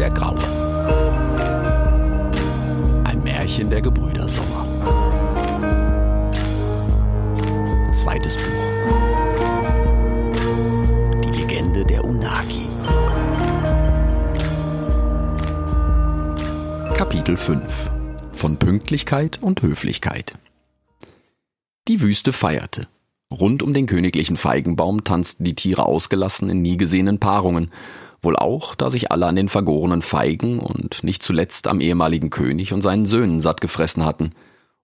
der Graue. Ein Märchen der Gebrüder Sommer. Zweites Buch. Die Legende der Unagi. Kapitel 5 Von Pünktlichkeit und Höflichkeit. Die Wüste feierte. Rund um den königlichen Feigenbaum tanzten die Tiere ausgelassen in nie gesehenen Paarungen, wohl auch, da sich alle an den vergorenen Feigen und nicht zuletzt am ehemaligen König und seinen Söhnen satt gefressen hatten.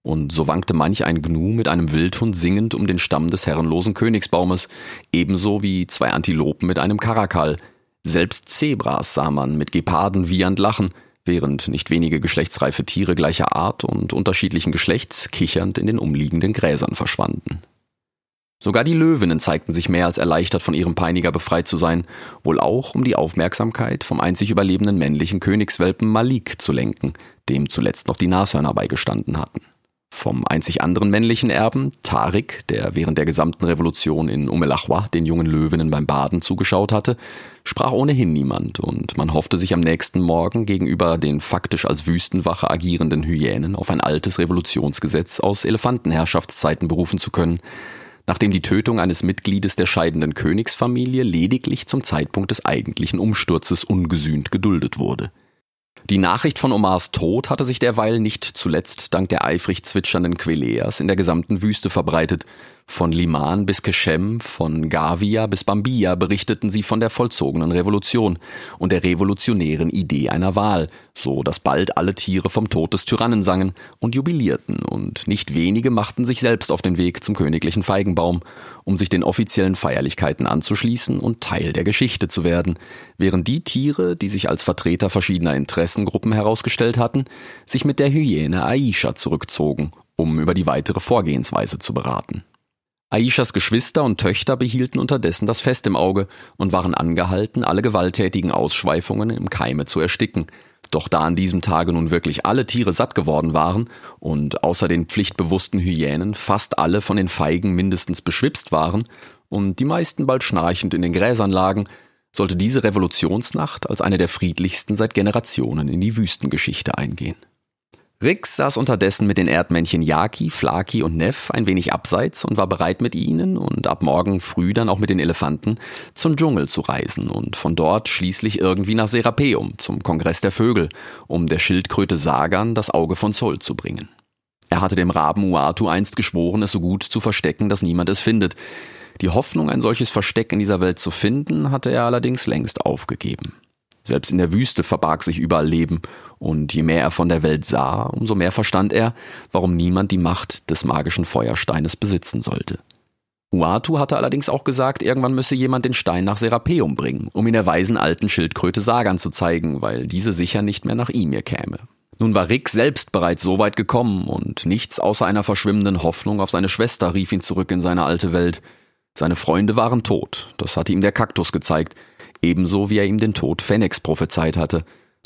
Und so wankte manch ein Gnu mit einem Wildhund singend um den Stamm des herrenlosen Königsbaumes, ebenso wie zwei Antilopen mit einem Karakal. Selbst Zebras sah man mit Geparden wiehernd lachen, während nicht wenige geschlechtsreife Tiere gleicher Art und unterschiedlichen Geschlechts kichernd in den umliegenden Gräsern verschwanden. Sogar die Löwinnen zeigten sich mehr als erleichtert, von ihrem Peiniger befreit zu sein, wohl auch, um die Aufmerksamkeit vom einzig überlebenden männlichen Königswelpen Malik zu lenken, dem zuletzt noch die Nashörner beigestanden hatten. Vom einzig anderen männlichen Erben, Tarik, der während der gesamten Revolution in Umelachwa den jungen Löwinnen beim Baden zugeschaut hatte, sprach ohnehin niemand und man hoffte sich am nächsten Morgen gegenüber den faktisch als Wüstenwache agierenden Hyänen auf ein altes Revolutionsgesetz aus Elefantenherrschaftszeiten berufen zu können, nachdem die Tötung eines Mitgliedes der scheidenden Königsfamilie lediglich zum Zeitpunkt des eigentlichen Umsturzes ungesühnt geduldet wurde. Die Nachricht von Omars Tod hatte sich derweil nicht zuletzt dank der eifrig zwitschernden Queleas in der gesamten Wüste verbreitet, von Liman bis Keshem, von Gavia bis Bambia berichteten sie von der vollzogenen Revolution und der revolutionären Idee einer Wahl, so dass bald alle Tiere vom Tod des Tyrannen sangen und jubilierten, und nicht wenige machten sich selbst auf den Weg zum königlichen Feigenbaum, um sich den offiziellen Feierlichkeiten anzuschließen und Teil der Geschichte zu werden, während die Tiere, die sich als Vertreter verschiedener Interessengruppen herausgestellt hatten, sich mit der Hyäne Aisha zurückzogen, um über die weitere Vorgehensweise zu beraten. Aishas Geschwister und Töchter behielten unterdessen das Fest im Auge und waren angehalten, alle gewalttätigen Ausschweifungen im Keime zu ersticken. Doch da an diesem Tage nun wirklich alle Tiere satt geworden waren und außer den pflichtbewussten Hyänen fast alle von den Feigen mindestens beschwipst waren und die meisten bald schnarchend in den Gräsern lagen, sollte diese Revolutionsnacht als eine der friedlichsten seit Generationen in die Wüstengeschichte eingehen. Rix saß unterdessen mit den Erdmännchen Yaki, Flaki und Neff ein wenig abseits und war bereit mit ihnen und ab morgen früh dann auch mit den Elefanten zum Dschungel zu reisen und von dort schließlich irgendwie nach Serapeum zum Kongress der Vögel, um der Schildkröte Sagan das Auge von Zoll zu bringen. Er hatte dem Raben Uatu einst geschworen, es so gut zu verstecken, dass niemand es findet. Die Hoffnung, ein solches Versteck in dieser Welt zu finden, hatte er allerdings längst aufgegeben. Selbst in der Wüste verbarg sich überall Leben, und je mehr er von der Welt sah, umso mehr verstand er, warum niemand die Macht des magischen Feuersteines besitzen sollte. Uatu hatte allerdings auch gesagt, irgendwann müsse jemand den Stein nach Serapeum bringen, um ihn der weisen alten Schildkröte Sagan zu zeigen, weil diese sicher nicht mehr nach ihm ihr käme. Nun war Rick selbst bereits so weit gekommen und nichts außer einer verschwimmenden Hoffnung auf seine Schwester rief ihn zurück in seine alte Welt. Seine Freunde waren tot, das hatte ihm der Kaktus gezeigt, ebenso wie er ihm den Tod Phoenix prophezeit hatte.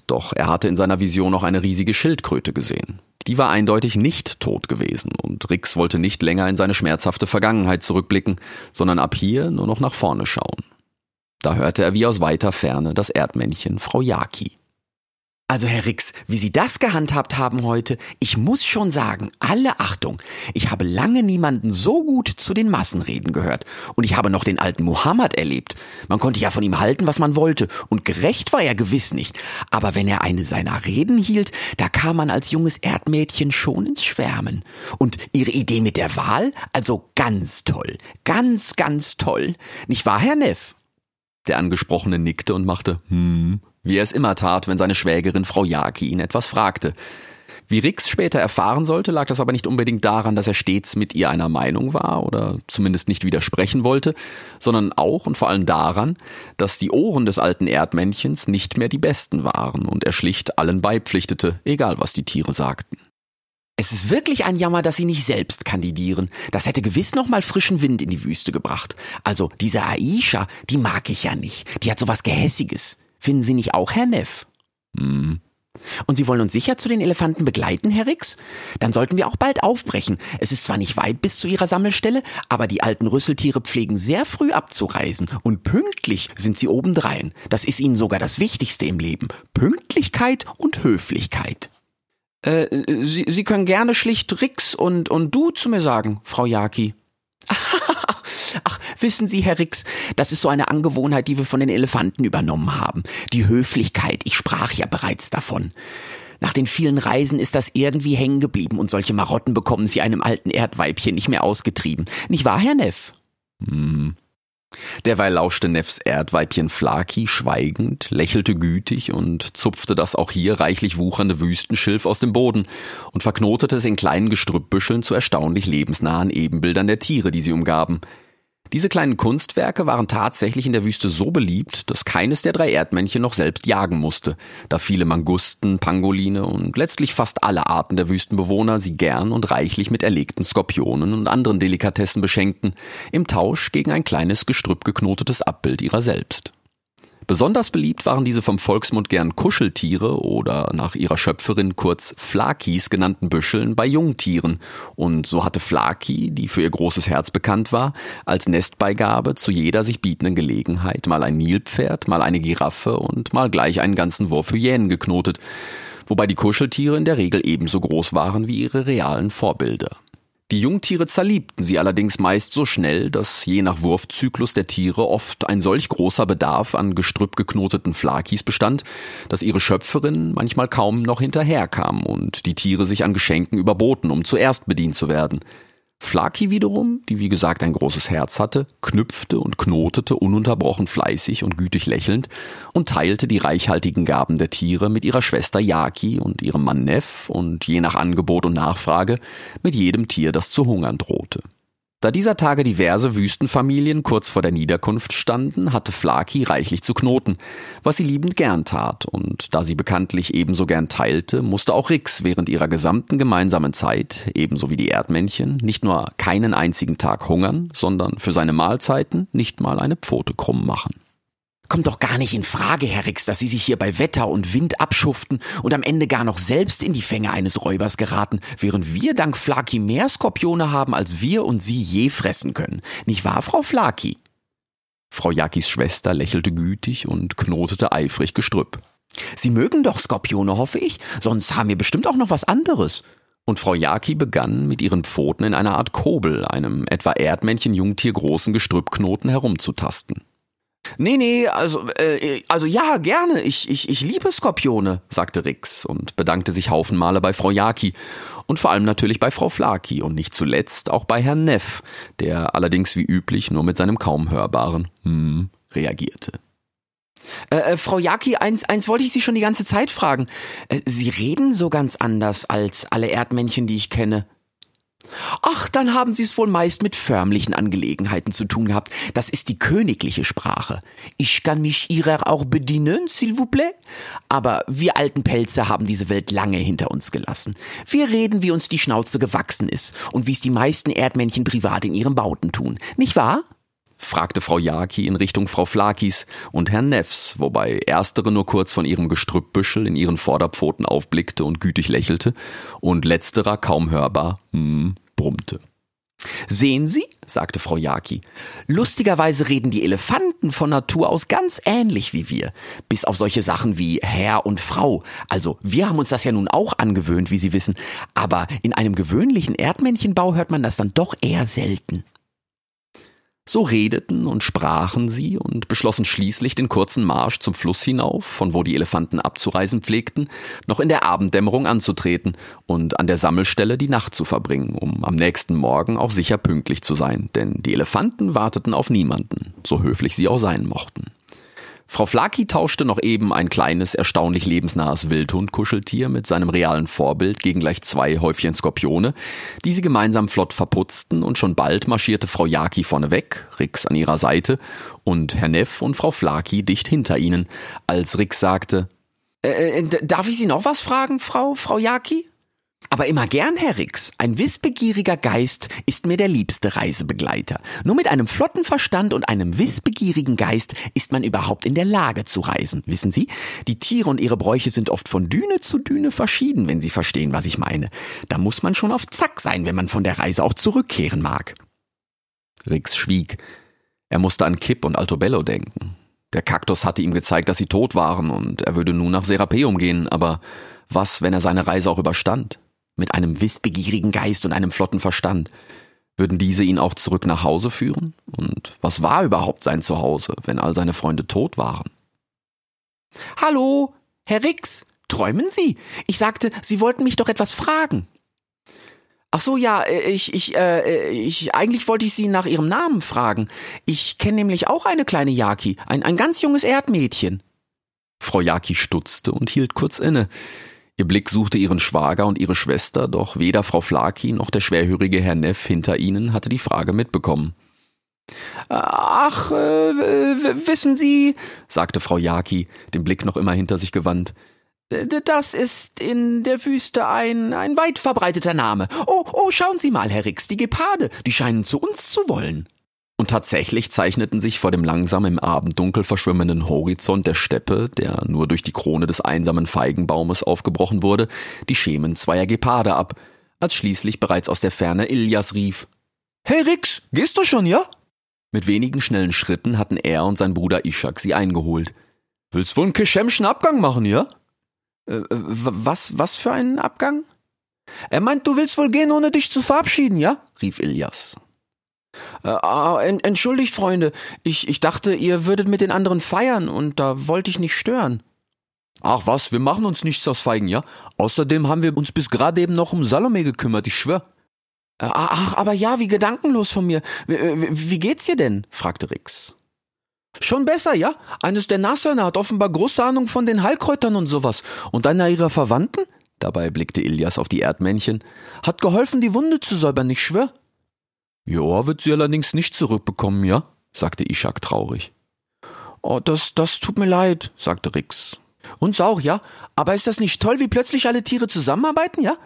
Doch er hatte in seiner Vision noch eine riesige Schildkröte gesehen. Die war eindeutig nicht tot gewesen und Rix wollte nicht länger in seine schmerzhafte Vergangenheit zurückblicken, sondern ab hier nur noch nach vorne schauen. Da hörte er wie aus weiter Ferne das Erdmännchen Frau Yaki. Also Herr Rix, wie Sie das gehandhabt haben heute, ich muss schon sagen, alle Achtung. Ich habe lange niemanden so gut zu den Massenreden gehört. Und ich habe noch den alten Muhammad erlebt. Man konnte ja von ihm halten, was man wollte. Und gerecht war er gewiss nicht. Aber wenn er eine seiner Reden hielt, da kam man als junges Erdmädchen schon ins Schwärmen. Und Ihre Idee mit der Wahl? Also ganz toll. Ganz, ganz toll. Nicht wahr, Herr Neff? Der Angesprochene nickte und machte, hm, wie er es immer tat, wenn seine Schwägerin Frau Jaki ihn etwas fragte. Wie Rix später erfahren sollte, lag das aber nicht unbedingt daran, dass er stets mit ihr einer Meinung war oder zumindest nicht widersprechen wollte, sondern auch und vor allem daran, dass die Ohren des alten Erdmännchens nicht mehr die besten waren und er schlicht allen beipflichtete, egal was die Tiere sagten. Es ist wirklich ein Jammer, dass Sie nicht selbst kandidieren. Das hätte gewiss noch mal frischen Wind in die Wüste gebracht. Also diese Aisha, die mag ich ja nicht. Die hat sowas Gehässiges. Finden Sie nicht auch, Herr Neff? Hm, Und Sie wollen uns sicher zu den Elefanten begleiten, Herr Rix? Dann sollten wir auch bald aufbrechen. Es ist zwar nicht weit bis zu Ihrer Sammelstelle, aber die alten Rüsseltiere pflegen sehr früh abzureisen und pünktlich sind sie obendrein. Das ist ihnen sogar das Wichtigste im Leben. Pünktlichkeit und Höflichkeit. Äh, Sie, Sie können gerne schlicht Rix und, und du zu mir sagen, Frau Jaki. Wissen Sie, Herr Rix, das ist so eine Angewohnheit, die wir von den Elefanten übernommen haben. Die Höflichkeit, ich sprach ja bereits davon. Nach den vielen Reisen ist das irgendwie hängen geblieben und solche Marotten bekommen Sie einem alten Erdweibchen nicht mehr ausgetrieben. Nicht wahr, Herr Neff? Hm. Derweil lauschte Neffs Erdweibchen Flaki schweigend, lächelte gütig und zupfte das auch hier reichlich wuchernde Wüstenschilf aus dem Boden und verknotete es in kleinen Gestrüppbüscheln zu erstaunlich lebensnahen Ebenbildern der Tiere, die sie umgaben. Diese kleinen Kunstwerke waren tatsächlich in der Wüste so beliebt, dass keines der drei Erdmännchen noch selbst jagen musste, da viele Mangusten, Pangoline und letztlich fast alle Arten der Wüstenbewohner sie gern und reichlich mit erlegten Skorpionen und anderen Delikatessen beschenkten, im Tausch gegen ein kleines gestrüppgeknotetes Abbild ihrer selbst. Besonders beliebt waren diese vom Volksmund gern Kuscheltiere oder nach ihrer Schöpferin kurz Flakis genannten Büscheln bei Jungtieren. Und so hatte Flaki, die für ihr großes Herz bekannt war, als Nestbeigabe zu jeder sich bietenden Gelegenheit mal ein Nilpferd, mal eine Giraffe und mal gleich einen ganzen Wurf Hyänen geknotet, wobei die Kuscheltiere in der Regel ebenso groß waren wie ihre realen Vorbilder. Die Jungtiere zerliebten sie allerdings meist so schnell, dass je nach Wurfzyklus der Tiere oft ein solch großer Bedarf an Gestrüpp geknoteten Flakis bestand, dass ihre Schöpferin manchmal kaum noch hinterherkam und die Tiere sich an Geschenken überboten, um zuerst bedient zu werden. Flaki wiederum, die wie gesagt ein großes Herz hatte, knüpfte und knotete ununterbrochen fleißig und gütig lächelnd und teilte die reichhaltigen Gaben der Tiere mit ihrer Schwester Yaki und ihrem Mann Neff und je nach Angebot und Nachfrage mit jedem Tier, das zu hungern drohte. Da dieser Tage diverse Wüstenfamilien kurz vor der Niederkunft standen, hatte Flaki reichlich zu knoten, was sie liebend gern tat, und da sie bekanntlich ebenso gern teilte, musste auch Rix während ihrer gesamten gemeinsamen Zeit, ebenso wie die Erdmännchen, nicht nur keinen einzigen Tag hungern, sondern für seine Mahlzeiten nicht mal eine Pfote krumm machen. Kommt doch gar nicht in Frage, Herr Rix, dass Sie sich hier bei Wetter und Wind abschuften und am Ende gar noch selbst in die Fänge eines Räubers geraten, während wir dank Flaki mehr Skorpione haben, als wir und Sie je fressen können. Nicht wahr, Frau Flaki? Frau Jakis Schwester lächelte gütig und knotete eifrig Gestrüpp. Sie mögen doch Skorpione, hoffe ich, sonst haben wir bestimmt auch noch was anderes. Und Frau Jaki begann mit ihren Pfoten in einer Art Kobel, einem etwa Erdmännchen-Jungtier großen Gestrüppknoten herumzutasten. Nee, nee, also, äh, also ja, gerne. Ich, ich, ich liebe Skorpione, sagte Rix und bedankte sich haufenmale bei Frau Jaki und vor allem natürlich bei Frau Flaki und nicht zuletzt auch bei Herrn Neff, der allerdings wie üblich nur mit seinem kaum hörbaren Hm reagierte. Äh, äh, Frau Jaki, eins, eins wollte ich Sie schon die ganze Zeit fragen. Äh, Sie reden so ganz anders als alle Erdmännchen, die ich kenne. Ach, dann haben Sie es wohl meist mit förmlichen Angelegenheiten zu tun gehabt. Das ist die königliche Sprache. Ich kann mich Ihrer auch bedienen, s'il vous plaît? Aber wir alten Pelze haben diese Welt lange hinter uns gelassen. Wir reden, wie uns die Schnauze gewachsen ist und wie es die meisten Erdmännchen privat in ihren Bauten tun. Nicht wahr? Fragte Frau Jaki in Richtung Frau Flakis und Herrn Neffs, wobei erstere nur kurz von ihrem Gestrüppbüschel in ihren Vorderpfoten aufblickte und gütig lächelte und letzterer kaum hörbar hm, brummte. Sehen Sie, sagte Frau Jaki, lustigerweise reden die Elefanten von Natur aus ganz ähnlich wie wir, bis auf solche Sachen wie Herr und Frau. Also wir haben uns das ja nun auch angewöhnt, wie Sie wissen, aber in einem gewöhnlichen Erdmännchenbau hört man das dann doch eher selten. So redeten und sprachen sie und beschlossen schließlich den kurzen Marsch zum Fluss hinauf, von wo die Elefanten abzureisen pflegten, noch in der Abenddämmerung anzutreten und an der Sammelstelle die Nacht zu verbringen, um am nächsten Morgen auch sicher pünktlich zu sein, denn die Elefanten warteten auf niemanden, so höflich sie auch sein mochten. Frau Flaki tauschte noch eben ein kleines, erstaunlich lebensnahes Wildhundkuscheltier mit seinem realen Vorbild gegen gleich zwei Häufchen Skorpione, die sie gemeinsam flott verputzten und schon bald marschierte Frau Jaki vorneweg, Rix an ihrer Seite und Herr Neff und Frau Flaki dicht hinter ihnen, als Rix sagte, äh, äh darf ich Sie noch was fragen, Frau, Frau Jaki? Aber immer gern, Herr Rix. Ein wissbegieriger Geist ist mir der liebste Reisebegleiter. Nur mit einem flotten Verstand und einem wissbegierigen Geist ist man überhaupt in der Lage zu reisen. Wissen Sie? Die Tiere und ihre Bräuche sind oft von Düne zu Düne verschieden, wenn Sie verstehen, was ich meine. Da muss man schon auf Zack sein, wenn man von der Reise auch zurückkehren mag. Rix schwieg. Er musste an Kip und Altobello denken. Der Kaktus hatte ihm gezeigt, dass sie tot waren und er würde nun nach Serapeum gehen, aber was, wenn er seine Reise auch überstand? Mit einem wissbegierigen Geist und einem flotten Verstand. Würden diese ihn auch zurück nach Hause führen? Und was war überhaupt sein Zuhause, wenn all seine Freunde tot waren? Hallo, Herr Rix, träumen Sie? Ich sagte, Sie wollten mich doch etwas fragen. Ach so, ja, äh, ich, ich, äh, ich, eigentlich wollte ich Sie nach Ihrem Namen fragen. Ich kenne nämlich auch eine kleine Jaki, ein, ein ganz junges Erdmädchen. Frau Jaki stutzte und hielt kurz inne. Ihr Blick suchte ihren Schwager und ihre Schwester, doch weder Frau Flaki noch der schwerhörige Herr Neff hinter ihnen hatte die Frage mitbekommen. Ach, äh, wissen Sie, sagte Frau Jaki, den Blick noch immer hinter sich gewandt, das ist in der Wüste ein, ein weit verbreiteter Name. Oh, oh, schauen Sie mal, Herr Rix, die Geparde, die scheinen zu uns zu wollen. Und tatsächlich zeichneten sich vor dem langsam im Abenddunkel verschwimmenden Horizont der Steppe, der nur durch die Krone des einsamen Feigenbaumes aufgebrochen wurde, die Schemen zweier Geparde ab, als schließlich bereits aus der Ferne Ilias rief. Hey Rix, gehst du schon, ja? Mit wenigen schnellen Schritten hatten er und sein Bruder Ishak sie eingeholt. Willst wohl einen Keschemschen Abgang machen, ja? Äh, äh was, was für einen Abgang? Er meint, du willst wohl gehen, ohne dich zu verabschieden, ja? rief Ilias. Äh, ah, entschuldigt, Freunde, ich, ich dachte, ihr würdet mit den anderen feiern und da wollte ich nicht stören. Ach was, wir machen uns nichts aus Feigen, ja? Außerdem haben wir uns bis gerade eben noch um Salome gekümmert, ich schwör. Äh, ach, aber ja, wie gedankenlos von mir. Wie, wie geht's dir denn? fragte Rix. Schon besser, ja? Eines der Nashörner hat offenbar große Ahnung von den Heilkräutern und sowas. Und einer ihrer Verwandten? Dabei blickte Ilias auf die Erdmännchen. Hat geholfen, die Wunde zu säubern, ich schwör. Ja, wird sie allerdings nicht zurückbekommen, ja? sagte Ishak traurig. Oh, das, das tut mir leid, sagte Rix. Uns auch, ja? Aber ist das nicht toll, wie plötzlich alle Tiere zusammenarbeiten, ja?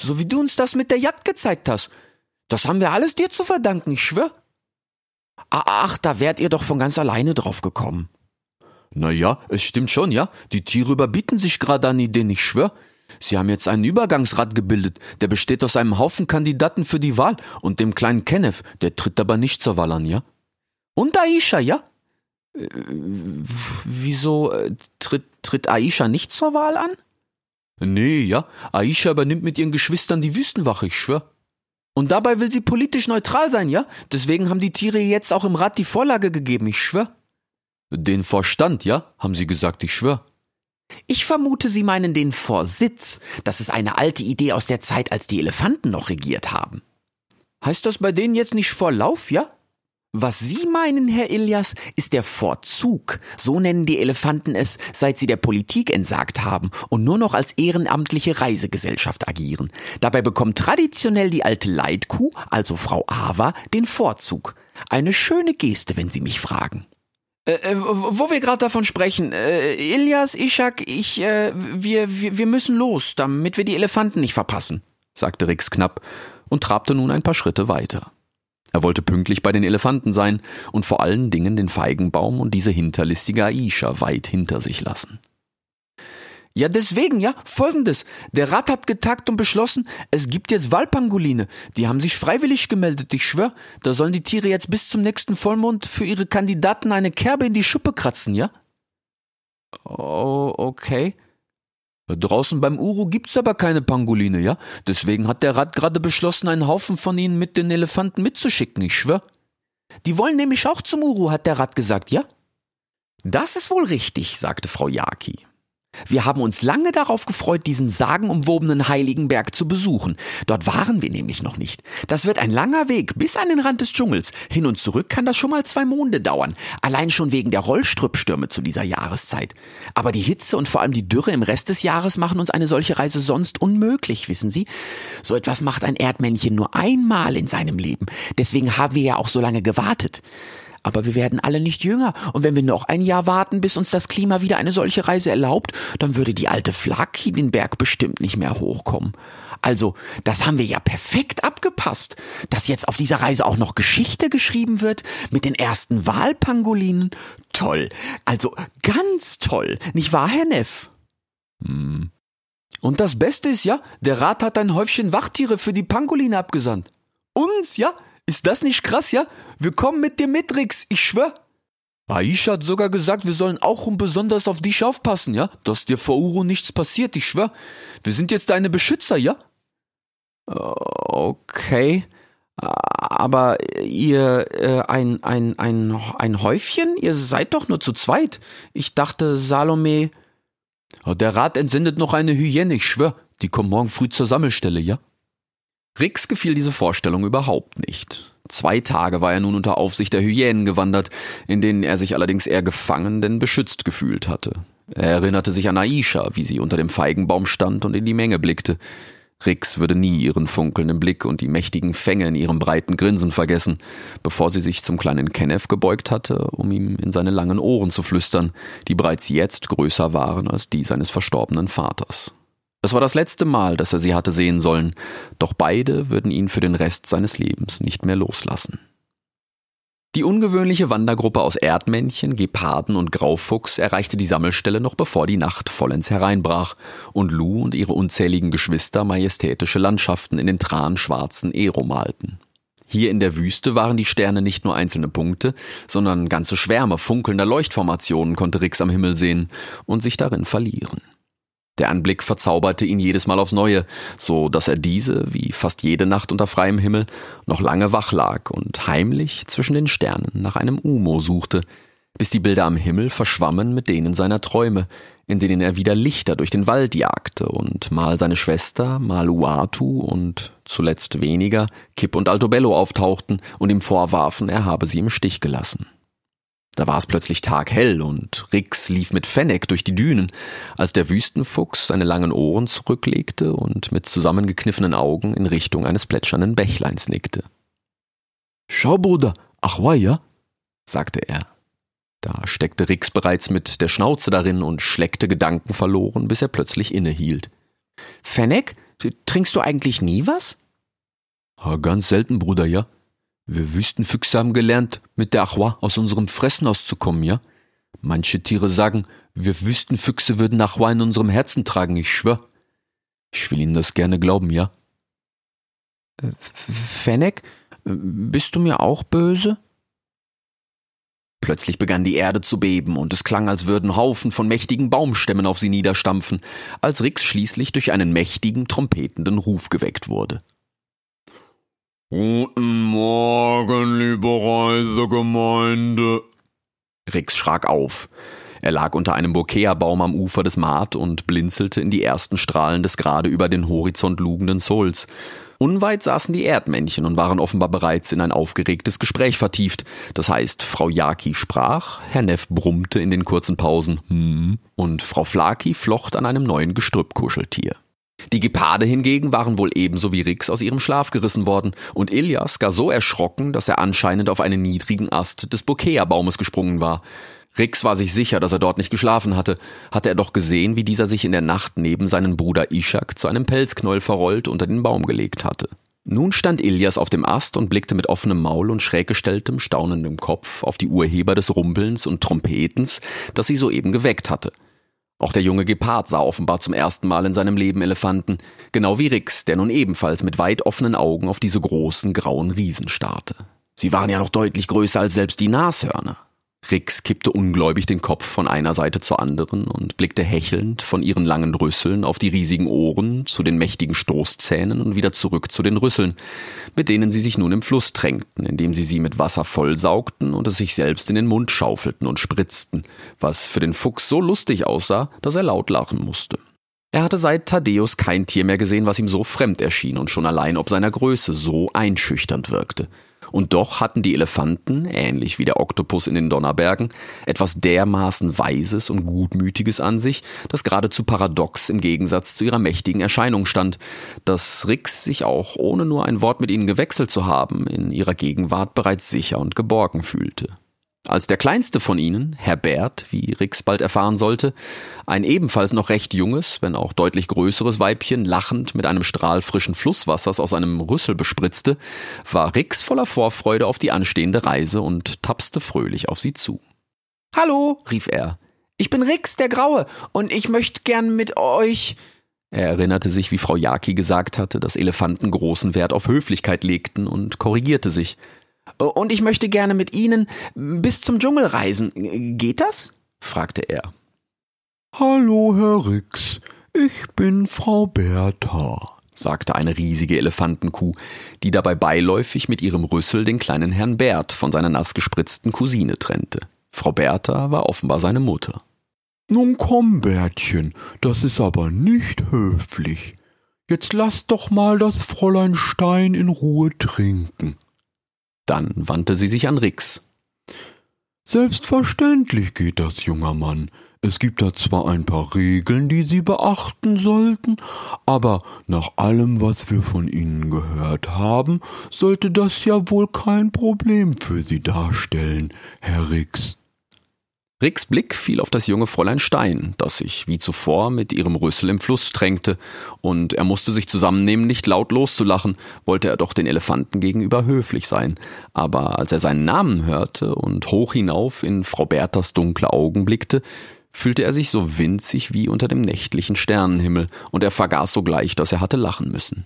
So wie du uns das mit der Jagd gezeigt hast. Das haben wir alles dir zu verdanken, ich schwör. Ach, da wärt ihr doch von ganz alleine drauf gekommen. Na ja, es stimmt schon, ja? Die Tiere überbieten sich gerade an Ideen, ich schwör. Sie haben jetzt einen Übergangsrat gebildet, der besteht aus einem Haufen Kandidaten für die Wahl und dem kleinen Kenneth, der tritt aber nicht zur Wahl an, ja? Und Aisha, ja? Äh, wieso äh, tritt, tritt Aisha nicht zur Wahl an? Nee, ja. Aisha übernimmt mit ihren Geschwistern die Wüstenwache, ich schwör. Und dabei will sie politisch neutral sein, ja? Deswegen haben die Tiere jetzt auch im Rat die Vorlage gegeben, ich schwör. Den Vorstand, ja? Haben sie gesagt, ich schwör. Ich vermute, Sie meinen den Vorsitz. Das ist eine alte Idee aus der Zeit, als die Elefanten noch regiert haben. Heißt das bei denen jetzt nicht Vorlauf, ja? Was Sie meinen, Herr Ilias, ist der Vorzug. So nennen die Elefanten es, seit sie der Politik entsagt haben und nur noch als ehrenamtliche Reisegesellschaft agieren. Dabei bekommt traditionell die alte Leitkuh, also Frau Ava, den Vorzug. Eine schöne Geste, wenn Sie mich fragen. Äh, äh wo wir gerade davon sprechen, äh, Ilias, Ishak, ich, äh, wir, wir, wir müssen los, damit wir die Elefanten nicht verpassen, sagte Rix knapp und trabte nun ein paar Schritte weiter. Er wollte pünktlich bei den Elefanten sein und vor allen Dingen den Feigenbaum und diese hinterlistige Aisha weit hinter sich lassen. Ja, deswegen, ja, folgendes. Der Rat hat getagt und beschlossen, es gibt jetzt Wahlpangoline. Die haben sich freiwillig gemeldet, ich schwör. Da sollen die Tiere jetzt bis zum nächsten Vollmond für ihre Kandidaten eine Kerbe in die Schuppe kratzen, ja? Oh, okay. Draußen beim Uru gibt's aber keine Pangoline, ja? Deswegen hat der Rat gerade beschlossen, einen Haufen von ihnen mit den Elefanten mitzuschicken, ich schwör. Die wollen nämlich auch zum Uru, hat der Rat gesagt, ja? Das ist wohl richtig, sagte Frau Jaki. Wir haben uns lange darauf gefreut, diesen sagenumwobenen Heiligenberg zu besuchen. Dort waren wir nämlich noch nicht. Das wird ein langer Weg bis an den Rand des Dschungels. Hin und zurück kann das schon mal zwei Monde dauern. Allein schon wegen der Rollstrüppstürme zu dieser Jahreszeit. Aber die Hitze und vor allem die Dürre im Rest des Jahres machen uns eine solche Reise sonst unmöglich, wissen Sie? So etwas macht ein Erdmännchen nur einmal in seinem Leben. Deswegen haben wir ja auch so lange gewartet. Aber wir werden alle nicht jünger. Und wenn wir noch ein Jahr warten, bis uns das Klima wieder eine solche Reise erlaubt, dann würde die alte Flaki den Berg bestimmt nicht mehr hochkommen. Also, das haben wir ja perfekt abgepasst. Dass jetzt auf dieser Reise auch noch Geschichte geschrieben wird mit den ersten Wahlpangolinen. Toll. Also, ganz toll. Nicht wahr, Herr Neff? Hm. Und das Beste ist ja, der Rat hat ein Häufchen Wachtiere für die Pangoline abgesandt. Uns, ja? Ist das nicht krass, ja? Wir kommen mit dir mit, Rix, ich schwör. Aisha hat sogar gesagt, wir sollen auch um besonders auf dich aufpassen, ja? Dass dir vor Uro nichts passiert, ich schwör. Wir sind jetzt deine Beschützer, ja? Okay. Aber ihr, äh, ein, ein, ein, ein Häufchen? Ihr seid doch nur zu zweit. Ich dachte, Salome. Der Rat entsendet noch eine Hyäne, ich schwör. Die kommt morgen früh zur Sammelstelle, ja? Rix gefiel diese Vorstellung überhaupt nicht. Zwei Tage war er nun unter Aufsicht der Hyänen gewandert, in denen er sich allerdings eher gefangen denn beschützt gefühlt hatte. Er erinnerte sich an Aisha, wie sie unter dem Feigenbaum stand und in die Menge blickte. Rix würde nie ihren funkelnden Blick und die mächtigen Fänge in ihrem breiten Grinsen vergessen, bevor sie sich zum kleinen Kenneth gebeugt hatte, um ihm in seine langen Ohren zu flüstern, die bereits jetzt größer waren als die seines verstorbenen Vaters. Es war das letzte Mal, dass er sie hatte sehen sollen, doch beide würden ihn für den Rest seines Lebens nicht mehr loslassen. Die ungewöhnliche Wandergruppe aus Erdmännchen, Geparden und Graufuchs erreichte die Sammelstelle noch bevor die Nacht vollends hereinbrach und Lou und ihre unzähligen Geschwister majestätische Landschaften in den transchwarzen Ero malten. Hier in der Wüste waren die Sterne nicht nur einzelne Punkte, sondern ganze Schwärme funkelnder Leuchtformationen konnte Rix am Himmel sehen und sich darin verlieren. Der Anblick verzauberte ihn jedes Mal aufs Neue, so dass er diese, wie fast jede Nacht unter freiem Himmel, noch lange wach lag und heimlich zwischen den Sternen nach einem Umo suchte, bis die Bilder am Himmel verschwammen mit denen seiner Träume, in denen er wieder Lichter durch den Wald jagte und mal seine Schwester, mal Uatu und zuletzt weniger Kip und Altobello auftauchten und ihm vorwarfen, er habe sie im Stich gelassen. Da war es plötzlich taghell und Rix lief mit Fennec durch die Dünen, als der Wüstenfuchs seine langen Ohren zurücklegte und mit zusammengekniffenen Augen in Richtung eines plätschernden Bächleins nickte. Schau, Bruder, ach wei, ja? sagte er. Da steckte Rix bereits mit der Schnauze darin und schleckte gedankenverloren, bis er plötzlich innehielt. Fennec, trinkst du eigentlich nie was? Ja, ganz selten, Bruder, ja. Wir Wüstenfüchse haben gelernt, mit der Achwa aus unserem Fressen auszukommen, ja? Manche Tiere sagen, wir Wüstenfüchse würden Achwa in unserem Herzen tragen, ich schwör. Ich will Ihnen das gerne glauben, ja? Äh, Fennec, bist du mir auch böse? Plötzlich begann die Erde zu beben und es klang, als würden Haufen von mächtigen Baumstämmen auf sie niederstampfen, als Rix schließlich durch einen mächtigen, trompetenden Ruf geweckt wurde. Guten Morgen, liebe Reisegemeinde. Rix schrak auf. Er lag unter einem Bokea-Baum am Ufer des Maat und blinzelte in die ersten Strahlen des gerade über den Horizont lugenden Souls. Unweit saßen die Erdmännchen und waren offenbar bereits in ein aufgeregtes Gespräch vertieft. Das heißt, Frau Jaki sprach, Herr Neff brummte in den kurzen Pausen, hm, und Frau Flaki flocht an einem neuen Gestrüppkuscheltier. Die Geparde hingegen waren wohl ebenso wie Rix aus ihrem Schlaf gerissen worden und Ilias gar so erschrocken, dass er anscheinend auf einen niedrigen Ast des Bokea-Baumes gesprungen war. Rix war sich sicher, dass er dort nicht geschlafen hatte, hatte er doch gesehen, wie dieser sich in der Nacht neben seinen Bruder Ishak zu einem Pelzknäuel verrollt unter den Baum gelegt hatte. Nun stand Ilias auf dem Ast und blickte mit offenem Maul und schräg gestelltem, staunendem Kopf auf die Urheber des Rumpelns und Trompetens, das sie soeben geweckt hatte – auch der junge Gepard sah offenbar zum ersten Mal in seinem Leben Elefanten, genau wie Rix, der nun ebenfalls mit weit offenen Augen auf diese großen grauen Riesen starrte. Sie waren ja noch deutlich größer als selbst die Nashörner. Rix kippte ungläubig den Kopf von einer Seite zur anderen und blickte hechelnd von ihren langen Rüsseln auf die riesigen Ohren zu den mächtigen Stoßzähnen und wieder zurück zu den Rüsseln, mit denen sie sich nun im Fluss drängten, indem sie sie mit Wasser vollsaugten und es sich selbst in den Mund schaufelten und spritzten, was für den Fuchs so lustig aussah, dass er laut lachen musste. Er hatte seit Thaddeus kein Tier mehr gesehen, was ihm so fremd erschien und schon allein ob seiner Größe so einschüchternd wirkte. Und doch hatten die Elefanten, ähnlich wie der Oktopus in den Donnerbergen, etwas dermaßen Weises und Gutmütiges an sich, das geradezu paradox im Gegensatz zu ihrer mächtigen Erscheinung stand, dass Rix sich auch ohne nur ein Wort mit ihnen gewechselt zu haben, in ihrer Gegenwart bereits sicher und geborgen fühlte. Als der kleinste von ihnen, Herr Bert, wie Rix bald erfahren sollte, ein ebenfalls noch recht junges, wenn auch deutlich größeres Weibchen lachend mit einem Strahl frischen Flusswassers aus einem Rüssel bespritzte, war Rix voller Vorfreude auf die anstehende Reise und tapste fröhlich auf sie zu. Hallo, rief er. Ich bin Rix, der Graue, und ich möchte gern mit euch. Er erinnerte sich, wie Frau Jaki gesagt hatte, dass Elefanten großen Wert auf Höflichkeit legten und korrigierte sich. Und ich möchte gerne mit Ihnen bis zum Dschungel reisen. Geht das? fragte er. Hallo, Herr Rix. Ich bin Frau Bertha, sagte eine riesige Elefantenkuh, die dabei beiläufig mit ihrem Rüssel den kleinen Herrn Bert von seiner nass gespritzten Cousine trennte. Frau Bertha war offenbar seine Mutter. Nun komm, Bärtchen, das ist aber nicht höflich. Jetzt lass doch mal das Fräulein Stein in Ruhe trinken. Dann wandte sie sich an Rix. Selbstverständlich geht das, junger Mann. Es gibt da zwar ein paar Regeln, die Sie beachten sollten, aber nach allem, was wir von Ihnen gehört haben, sollte das ja wohl kein Problem für Sie darstellen, Herr Rix. Ricks Blick fiel auf das junge Fräulein Stein, das sich wie zuvor mit ihrem Rüssel im Fluss strengte, und er musste sich zusammennehmen, nicht laut loszulachen, wollte er doch den Elefanten gegenüber höflich sein. Aber als er seinen Namen hörte und hoch hinauf in Frau Berthas dunkle Augen blickte, fühlte er sich so winzig wie unter dem nächtlichen Sternenhimmel, und er vergaß sogleich, dass er hatte lachen müssen.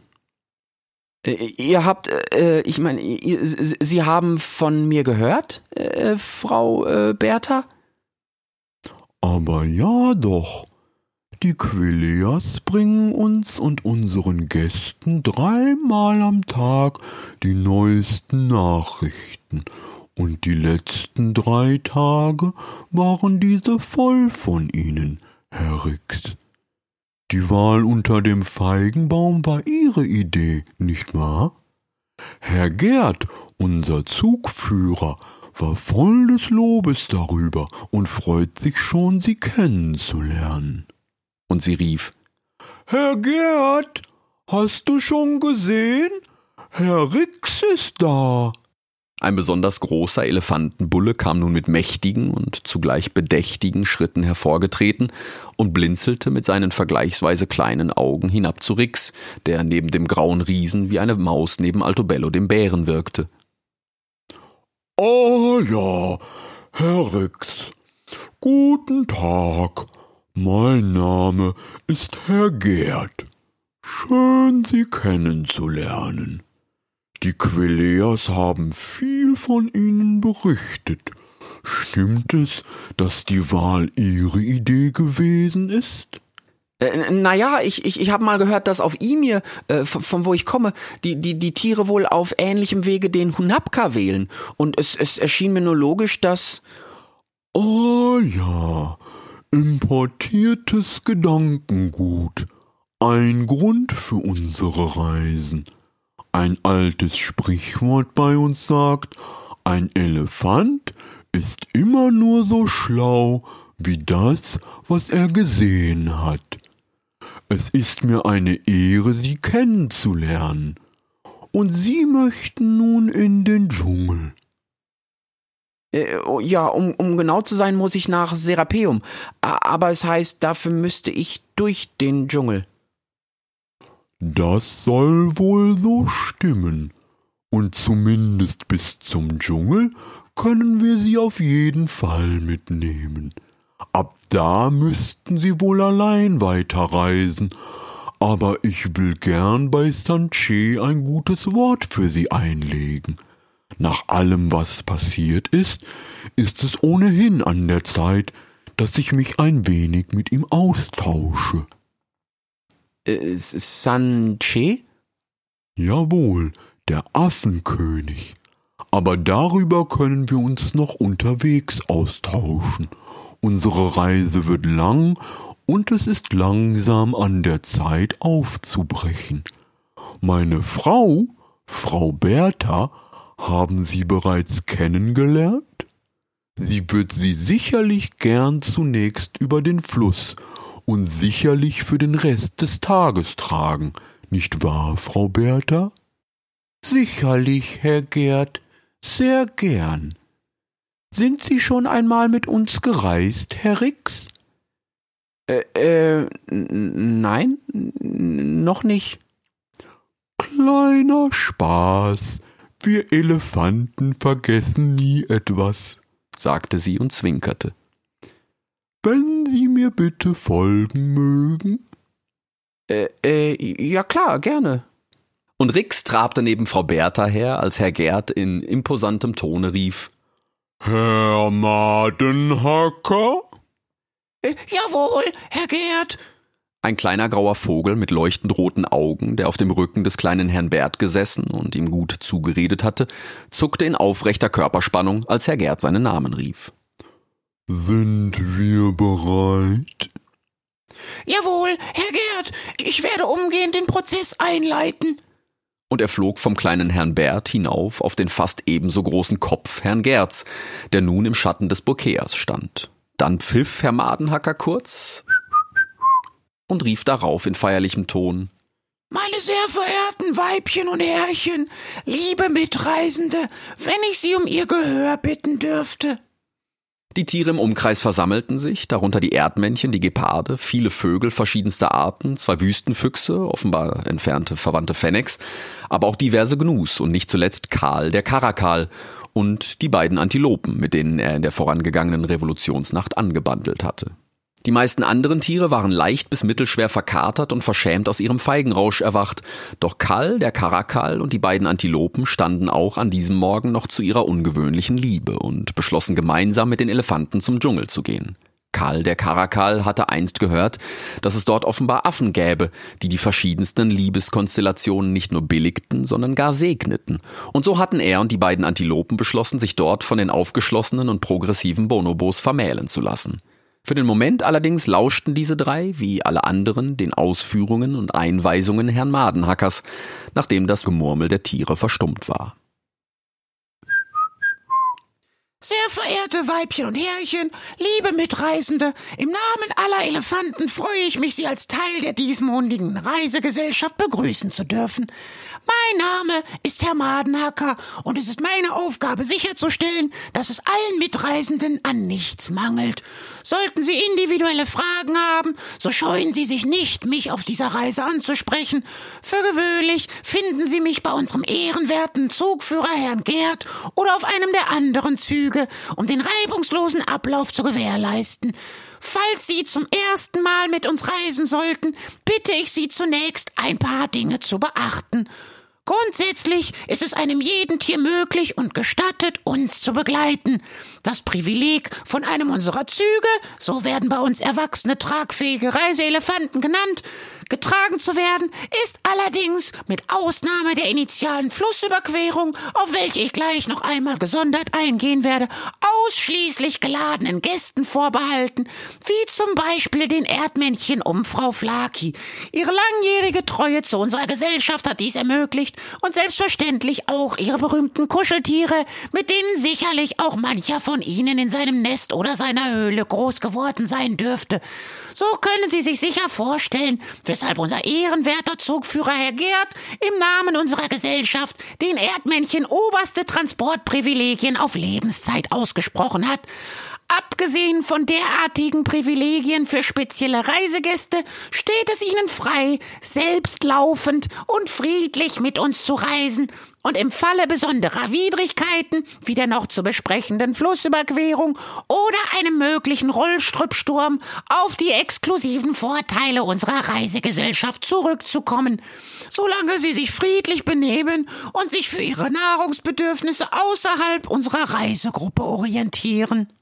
Äh, ihr habt, äh, ich meine, Sie haben von mir gehört, äh, Frau äh, Bertha? Aber ja doch, die Quilias bringen uns und unseren Gästen dreimal am Tag die neuesten Nachrichten, und die letzten drei Tage waren diese voll von ihnen, Herr Rix. Die Wahl unter dem Feigenbaum war Ihre Idee, nicht wahr? Herr Gerd, unser Zugführer, war voll des Lobes darüber und freut sich schon, sie kennenzulernen. Und sie rief Herr Gerd, hast du schon gesehen? Herr Rix ist da. Ein besonders großer Elefantenbulle kam nun mit mächtigen und zugleich bedächtigen Schritten hervorgetreten und blinzelte mit seinen vergleichsweise kleinen Augen hinab zu Rix, der neben dem grauen Riesen wie eine Maus neben Altobello dem Bären wirkte. Ah ja, Herr Rix. Guten Tag. Mein Name ist Herr Gerd. Schön, Sie kennenzulernen. Die Queleas haben viel von Ihnen berichtet. Stimmt es, dass die Wahl Ihre Idee gewesen ist? Äh, naja, ich, ich, ich habe mal gehört, dass auf Imir, äh, von, von, wo ich komme, die, die, die Tiere wohl auf ähnlichem Wege den Hunapka wählen. Und es, es erschien mir nur logisch, dass. Oh ja, importiertes Gedankengut. Ein Grund für unsere Reisen. Ein altes Sprichwort bei uns sagt, ein Elefant ist immer nur so schlau wie das, was er gesehen hat. Es ist mir eine Ehre, Sie kennenzulernen. Und Sie möchten nun in den Dschungel. Äh, oh, ja, um, um genau zu sein, muss ich nach Serapeum. Aber es heißt, dafür müsste ich durch den Dschungel. Das soll wohl so stimmen. Und zumindest bis zum Dschungel können wir Sie auf jeden Fall mitnehmen. Ab da müssten Sie wohl allein weiterreisen, aber ich will gern bei Sanche ein gutes Wort für Sie einlegen. Nach allem, was passiert ist, ist es ohnehin an der Zeit, dass ich mich ein wenig mit ihm austausche. Äh, Sanche? Jawohl, der Affenkönig. Aber darüber können wir uns noch unterwegs austauschen. Unsere Reise wird lang und es ist langsam an der Zeit aufzubrechen. Meine Frau, Frau Bertha, haben Sie bereits kennengelernt? Sie wird Sie sicherlich gern zunächst über den Fluss und sicherlich für den Rest des Tages tragen, nicht wahr, Frau Bertha? Sicherlich, Herr Gerd, sehr gern. Sind Sie schon einmal mit uns gereist, Herr Rix? Äh, äh, nein, noch nicht. Kleiner Spaß. Wir Elefanten vergessen nie etwas, sagte sie und zwinkerte. Wenn Sie mir bitte folgen mögen. Äh, äh, ja klar, gerne. Und Rix trabte neben Frau Bertha her, als Herr Gerd in imposantem Tone rief. Herr Madenhacker? Äh, jawohl, Herr Gerd. Ein kleiner grauer Vogel mit leuchtend roten Augen, der auf dem Rücken des kleinen Herrn Bert gesessen und ihm gut zugeredet hatte, zuckte in aufrechter Körperspannung, als Herr Gerd seinen Namen rief. Sind wir bereit? Jawohl, Herr Gerd, ich werde umgehend den Prozess einleiten. Und er flog vom kleinen Herrn Bert hinauf auf den fast ebenso großen Kopf Herrn Gerds, der nun im Schatten des Bouquets stand. Dann pfiff Herr Madenhacker kurz und rief darauf in feierlichem Ton meine sehr verehrten Weibchen und Herrchen, liebe Mitreisende, wenn ich Sie um Ihr Gehör bitten dürfte. Die Tiere im Umkreis versammelten sich, darunter die Erdmännchen, die Geparde, viele Vögel verschiedenster Arten, zwei Wüstenfüchse, offenbar entfernte verwandte Fennex, aber auch diverse Gnus und nicht zuletzt Karl der Karakal und die beiden Antilopen, mit denen er in der vorangegangenen Revolutionsnacht angebandelt hatte. Die meisten anderen Tiere waren leicht bis mittelschwer verkatert und verschämt aus ihrem Feigenrausch erwacht, doch Kall, der Karakal und die beiden Antilopen standen auch an diesem Morgen noch zu ihrer ungewöhnlichen Liebe und beschlossen gemeinsam mit den Elefanten zum Dschungel zu gehen. Karl der Karakal hatte einst gehört, dass es dort offenbar Affen gäbe, die die verschiedensten Liebeskonstellationen nicht nur billigten, sondern gar segneten. Und so hatten er und die beiden Antilopen beschlossen, sich dort von den aufgeschlossenen und progressiven Bonobos vermählen zu lassen. Für den Moment allerdings lauschten diese drei, wie alle anderen, den Ausführungen und Einweisungen Herrn Madenhackers, nachdem das Gemurmel der Tiere verstummt war. Sehr verehrte Weibchen und Herrchen, liebe Mitreisende, im Namen aller Elefanten freue ich mich, Sie als Teil der diesmondigen Reisegesellschaft begrüßen zu dürfen. Mein Name ist Herr Madenhacker und es ist meine Aufgabe sicherzustellen, dass es allen Mitreisenden an nichts mangelt. Sollten Sie individuelle Fragen haben, so scheuen Sie sich nicht, mich auf dieser Reise anzusprechen. Für gewöhnlich finden Sie mich bei unserem ehrenwerten Zugführer Herrn Gerd oder auf einem der anderen Züge, um den reibungslosen Ablauf zu gewährleisten. Falls Sie zum ersten Mal mit uns reisen sollten, bitte ich Sie zunächst ein paar Dinge zu beachten. Grundsätzlich ist es einem jeden Tier möglich und gestattet, uns zu begleiten. Das Privileg von einem unserer Züge, so werden bei uns erwachsene tragfähige Reiseelefanten genannt, getragen zu werden, ist allerdings mit Ausnahme der initialen Flussüberquerung, auf welche ich gleich noch einmal gesondert eingehen werde, ausschließlich geladenen Gästen vorbehalten, wie zum Beispiel den Erdmännchen um Frau Flaki. Ihre langjährige Treue zu unserer Gesellschaft hat dies ermöglicht und selbstverständlich auch ihre berühmten Kuscheltiere, mit denen sicherlich auch mancher von ihnen in seinem Nest oder seiner Höhle groß geworden sein dürfte. So können Sie sich sicher vorstellen, weshalb unser ehrenwerter Zugführer Herr Gerd im Namen unserer Gesellschaft den Erdmännchen oberste Transportprivilegien auf Lebenszeit ausgesprochen hat. Abgesehen von derartigen Privilegien für spezielle Reisegäste steht es ihnen frei, selbst laufend und friedlich mit uns zu reisen und im Falle besonderer Widrigkeiten, wie der noch zu besprechenden Flussüberquerung oder einem möglichen Rollstrüppsturm, auf die exklusiven Vorteile unserer Reisegesellschaft zurückzukommen. Solange sie sich friedlich benehmen und sich für ihre Nahrungsbedürfnisse außerhalb unserer Reisegruppe orientieren.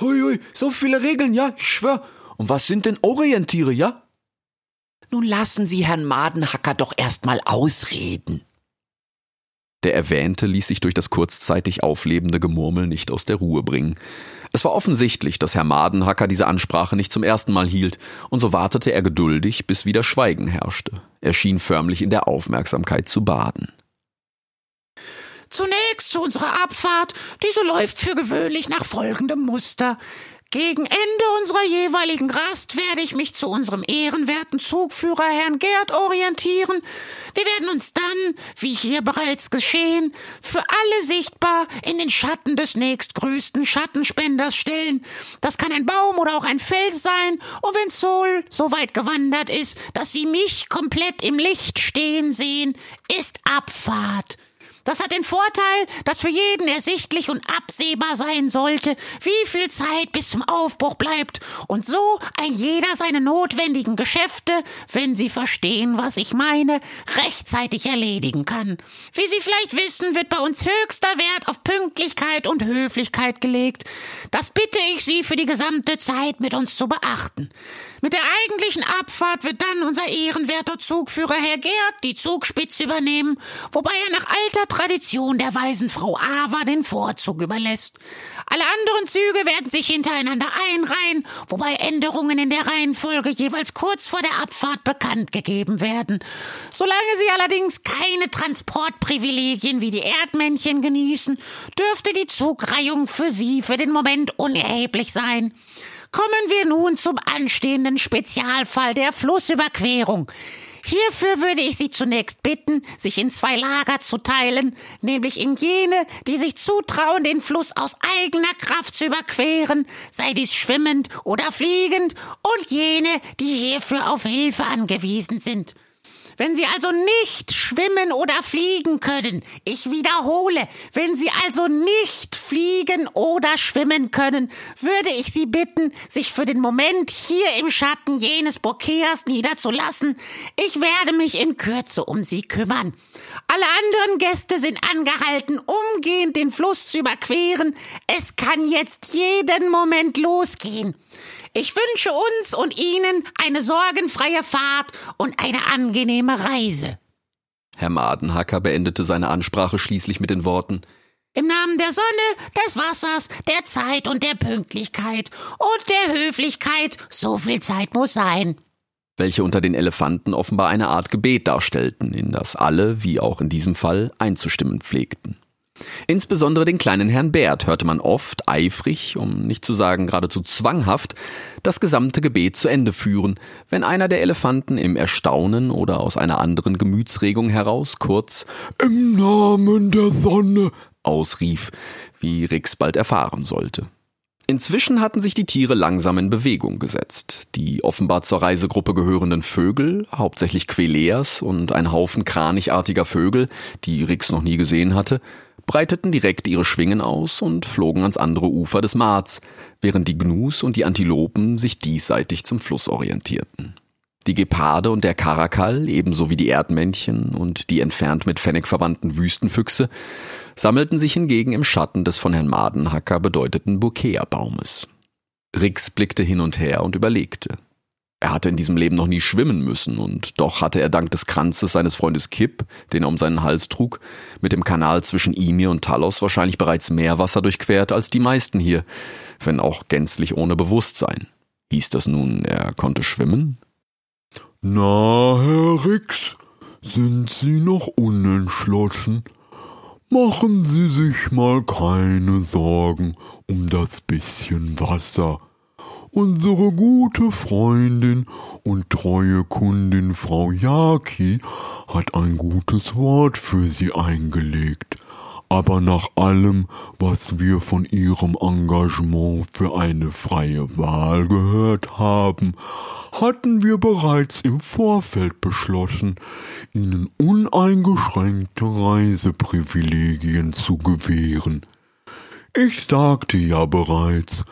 Hui, hui, so viele Regeln, ja, ich schwör. Und was sind denn Orientiere, ja? Nun lassen Sie Herrn Madenhacker doch erst mal ausreden. Der Erwähnte ließ sich durch das kurzzeitig auflebende Gemurmel nicht aus der Ruhe bringen. Es war offensichtlich, dass Herr Madenhacker diese Ansprache nicht zum ersten Mal hielt, und so wartete er geduldig, bis wieder Schweigen herrschte. Er schien förmlich in der Aufmerksamkeit zu baden. Zunächst zu unserer Abfahrt. Diese läuft für gewöhnlich nach folgendem Muster. Gegen Ende unserer jeweiligen Rast werde ich mich zu unserem ehrenwerten Zugführer Herrn Gerd orientieren. Wir werden uns dann, wie hier bereits geschehen, für alle sichtbar in den Schatten des nächstgrößten Schattenspenders stellen. Das kann ein Baum oder auch ein Fels sein, und wenn Sol so weit gewandert ist, dass sie mich komplett im Licht stehen sehen, ist Abfahrt. Das hat den Vorteil, dass für jeden ersichtlich und absehbar sein sollte, wie viel Zeit bis zum Aufbruch bleibt und so ein jeder seine notwendigen Geschäfte, wenn Sie verstehen, was ich meine, rechtzeitig erledigen kann. Wie Sie vielleicht wissen, wird bei uns höchster Wert auf Pünktlichkeit und Höflichkeit gelegt. Das bitte ich Sie für die gesamte Zeit mit uns zu beachten. Mit der eigentlichen Abfahrt wird dann unser ehrenwerter Zugführer Herr Gerd die Zugspitze übernehmen, wobei er nach alter Tradition der weisen Frau Ava den Vorzug überlässt. Alle anderen Züge werden sich hintereinander einreihen, wobei Änderungen in der Reihenfolge jeweils kurz vor der Abfahrt bekannt gegeben werden. Solange sie allerdings keine Transportprivilegien wie die Erdmännchen genießen, dürfte die Zugreihung für sie für den Moment unerheblich sein. Kommen wir nun zum anstehenden Spezialfall der Flussüberquerung. Hierfür würde ich Sie zunächst bitten, sich in zwei Lager zu teilen, nämlich in jene, die sich zutrauen, den Fluss aus eigener Kraft zu überqueren, sei dies schwimmend oder fliegend, und jene, die hierfür auf Hilfe angewiesen sind. Wenn Sie also nicht schwimmen oder fliegen können, ich wiederhole, wenn Sie also nicht fliegen oder schwimmen können, würde ich Sie bitten, sich für den Moment hier im Schatten jenes Bokeas niederzulassen. Ich werde mich in Kürze um Sie kümmern. Alle anderen Gäste sind angehalten, umgehend den Fluss zu überqueren. Es kann jetzt jeden Moment losgehen. Ich wünsche uns und Ihnen eine sorgenfreie Fahrt und eine angenehme Reise. Herr Madenhacker beendete seine Ansprache schließlich mit den Worten Im Namen der Sonne, des Wassers, der Zeit und der Pünktlichkeit und der Höflichkeit, so viel Zeit muss sein. Welche unter den Elefanten offenbar eine Art Gebet darstellten, in das alle, wie auch in diesem Fall, einzustimmen pflegten. Insbesondere den kleinen Herrn Bert hörte man oft eifrig, um nicht zu sagen geradezu zwanghaft, das gesamte Gebet zu Ende führen, wenn einer der Elefanten im Erstaunen oder aus einer anderen Gemütsregung heraus kurz Im Namen der Sonne ausrief, wie Rix bald erfahren sollte. Inzwischen hatten sich die Tiere langsam in Bewegung gesetzt. Die offenbar zur Reisegruppe gehörenden Vögel, hauptsächlich Queleas und ein Haufen kranichartiger Vögel, die Rix noch nie gesehen hatte, breiteten direkt ihre Schwingen aus und flogen ans andere Ufer des Marz, während die Gnus und die Antilopen sich diesseitig zum Fluss orientierten. Die Geparde und der Karakal, ebenso wie die Erdmännchen und die entfernt mit Fennec verwandten Wüstenfüchse, sammelten sich hingegen im Schatten des von Herrn Madenhacker bedeuteten Bukea-Baumes. Rix blickte hin und her und überlegte. Er hatte in diesem Leben noch nie schwimmen müssen, und doch hatte er dank des Kranzes seines Freundes Kipp, den er um seinen Hals trug, mit dem Kanal zwischen Imir und Talos wahrscheinlich bereits mehr Wasser durchquert als die meisten hier, wenn auch gänzlich ohne Bewusstsein. Hieß das nun, er konnte schwimmen? Na, Herr Rix, sind Sie noch unentschlossen? Machen Sie sich mal keine Sorgen um das bisschen Wasser. Unsere gute Freundin und treue Kundin Frau Jaki hat ein gutes Wort für Sie eingelegt. Aber nach allem, was wir von Ihrem Engagement für eine freie Wahl gehört haben, hatten wir bereits im Vorfeld beschlossen, Ihnen uneingeschränkte Reiseprivilegien zu gewähren. Ich sagte ja bereits,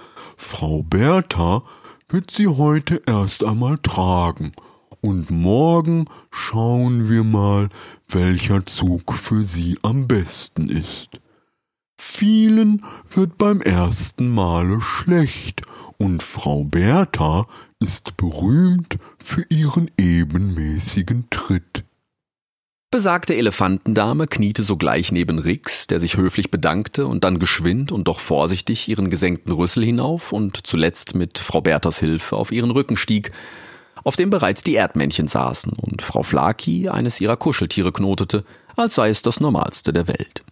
Frau Bertha wird sie heute erst einmal tragen, und morgen schauen wir mal, welcher Zug für sie am besten ist. Vielen wird beim ersten Male schlecht, und Frau Bertha ist berühmt für ihren ebenmäßigen Tritt. Besagte Elefantendame kniete sogleich neben Rix, der sich höflich bedankte und dann geschwind und doch vorsichtig ihren gesenkten Rüssel hinauf und zuletzt mit Frau Berthas Hilfe auf ihren Rücken stieg, auf dem bereits die Erdmännchen saßen und Frau Flaki eines ihrer Kuscheltiere knotete, als sei es das Normalste der Welt.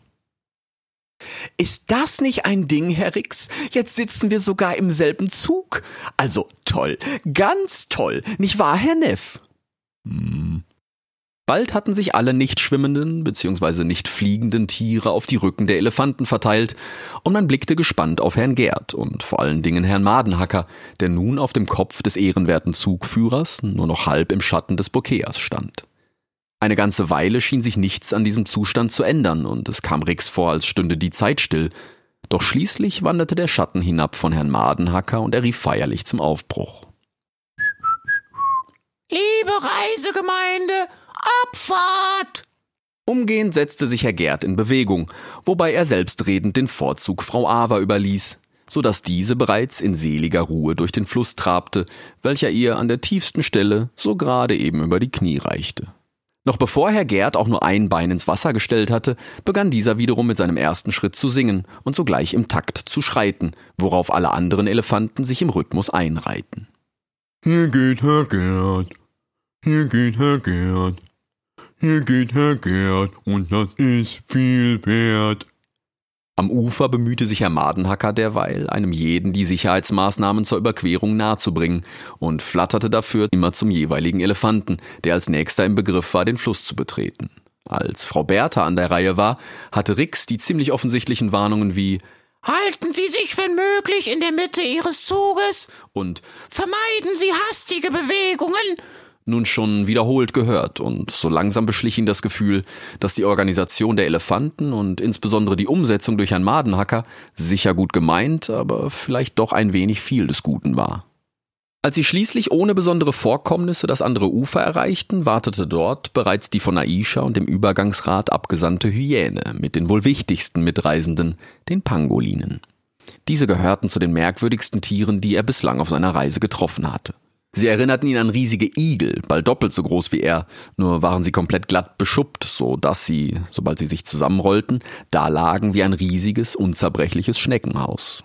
Ist das nicht ein Ding, Herr Rix? Jetzt sitzen wir sogar im selben Zug. Also toll, ganz toll, nicht wahr, Herr Neff? Hm. Bald hatten sich alle nicht schwimmenden bzw. nicht fliegenden Tiere auf die Rücken der Elefanten verteilt, und man blickte gespannt auf Herrn Gerd und vor allen Dingen Herrn Madenhacker, der nun auf dem Kopf des ehrenwerten Zugführers nur noch halb im Schatten des Bokeas stand. Eine ganze Weile schien sich nichts an diesem Zustand zu ändern, und es kam Rix vor, als stünde die Zeit still. Doch schließlich wanderte der Schatten hinab von Herrn Madenhacker und er rief feierlich zum Aufbruch. Liebe Reisegemeinde, Abfahrt! Umgehend setzte sich Herr Gerd in Bewegung, wobei er selbstredend den Vorzug Frau Ava überließ, so dass diese bereits in seliger Ruhe durch den Fluss trabte, welcher ihr an der tiefsten Stelle so gerade eben über die Knie reichte. Noch bevor Herr Gerd auch nur ein Bein ins Wasser gestellt hatte, begann dieser wiederum mit seinem ersten Schritt zu singen und sogleich im Takt zu schreiten, worauf alle anderen Elefanten sich im Rhythmus einreihten. Hier geht Herr Gerd, hier geht Herr Gerd, hier geht Herr Gerd und das ist viel wert. Am Ufer bemühte sich Herr Madenhacker derweil, einem jeden die Sicherheitsmaßnahmen zur Überquerung nahezubringen und flatterte dafür immer zum jeweiligen Elefanten, der als nächster im Begriff war, den Fluss zu betreten. Als Frau Bertha an der Reihe war, hatte Rix die ziemlich offensichtlichen Warnungen wie Halten Sie sich, wenn möglich, in der Mitte Ihres Zuges und vermeiden Sie hastige Bewegungen nun schon wiederholt gehört und so langsam beschlich ihn das Gefühl, dass die Organisation der Elefanten und insbesondere die Umsetzung durch Herrn Madenhacker sicher gut gemeint, aber vielleicht doch ein wenig viel des Guten war. Als sie schließlich ohne besondere Vorkommnisse das andere Ufer erreichten, wartete dort bereits die von Aisha und dem Übergangsrat abgesandte Hyäne mit den wohl wichtigsten Mitreisenden, den Pangolinen. Diese gehörten zu den merkwürdigsten Tieren, die er bislang auf seiner Reise getroffen hatte. Sie erinnerten ihn an riesige Igel, bald doppelt so groß wie er, nur waren sie komplett glatt beschuppt, so dass sie, sobald sie sich zusammenrollten, da lagen wie ein riesiges, unzerbrechliches Schneckenhaus.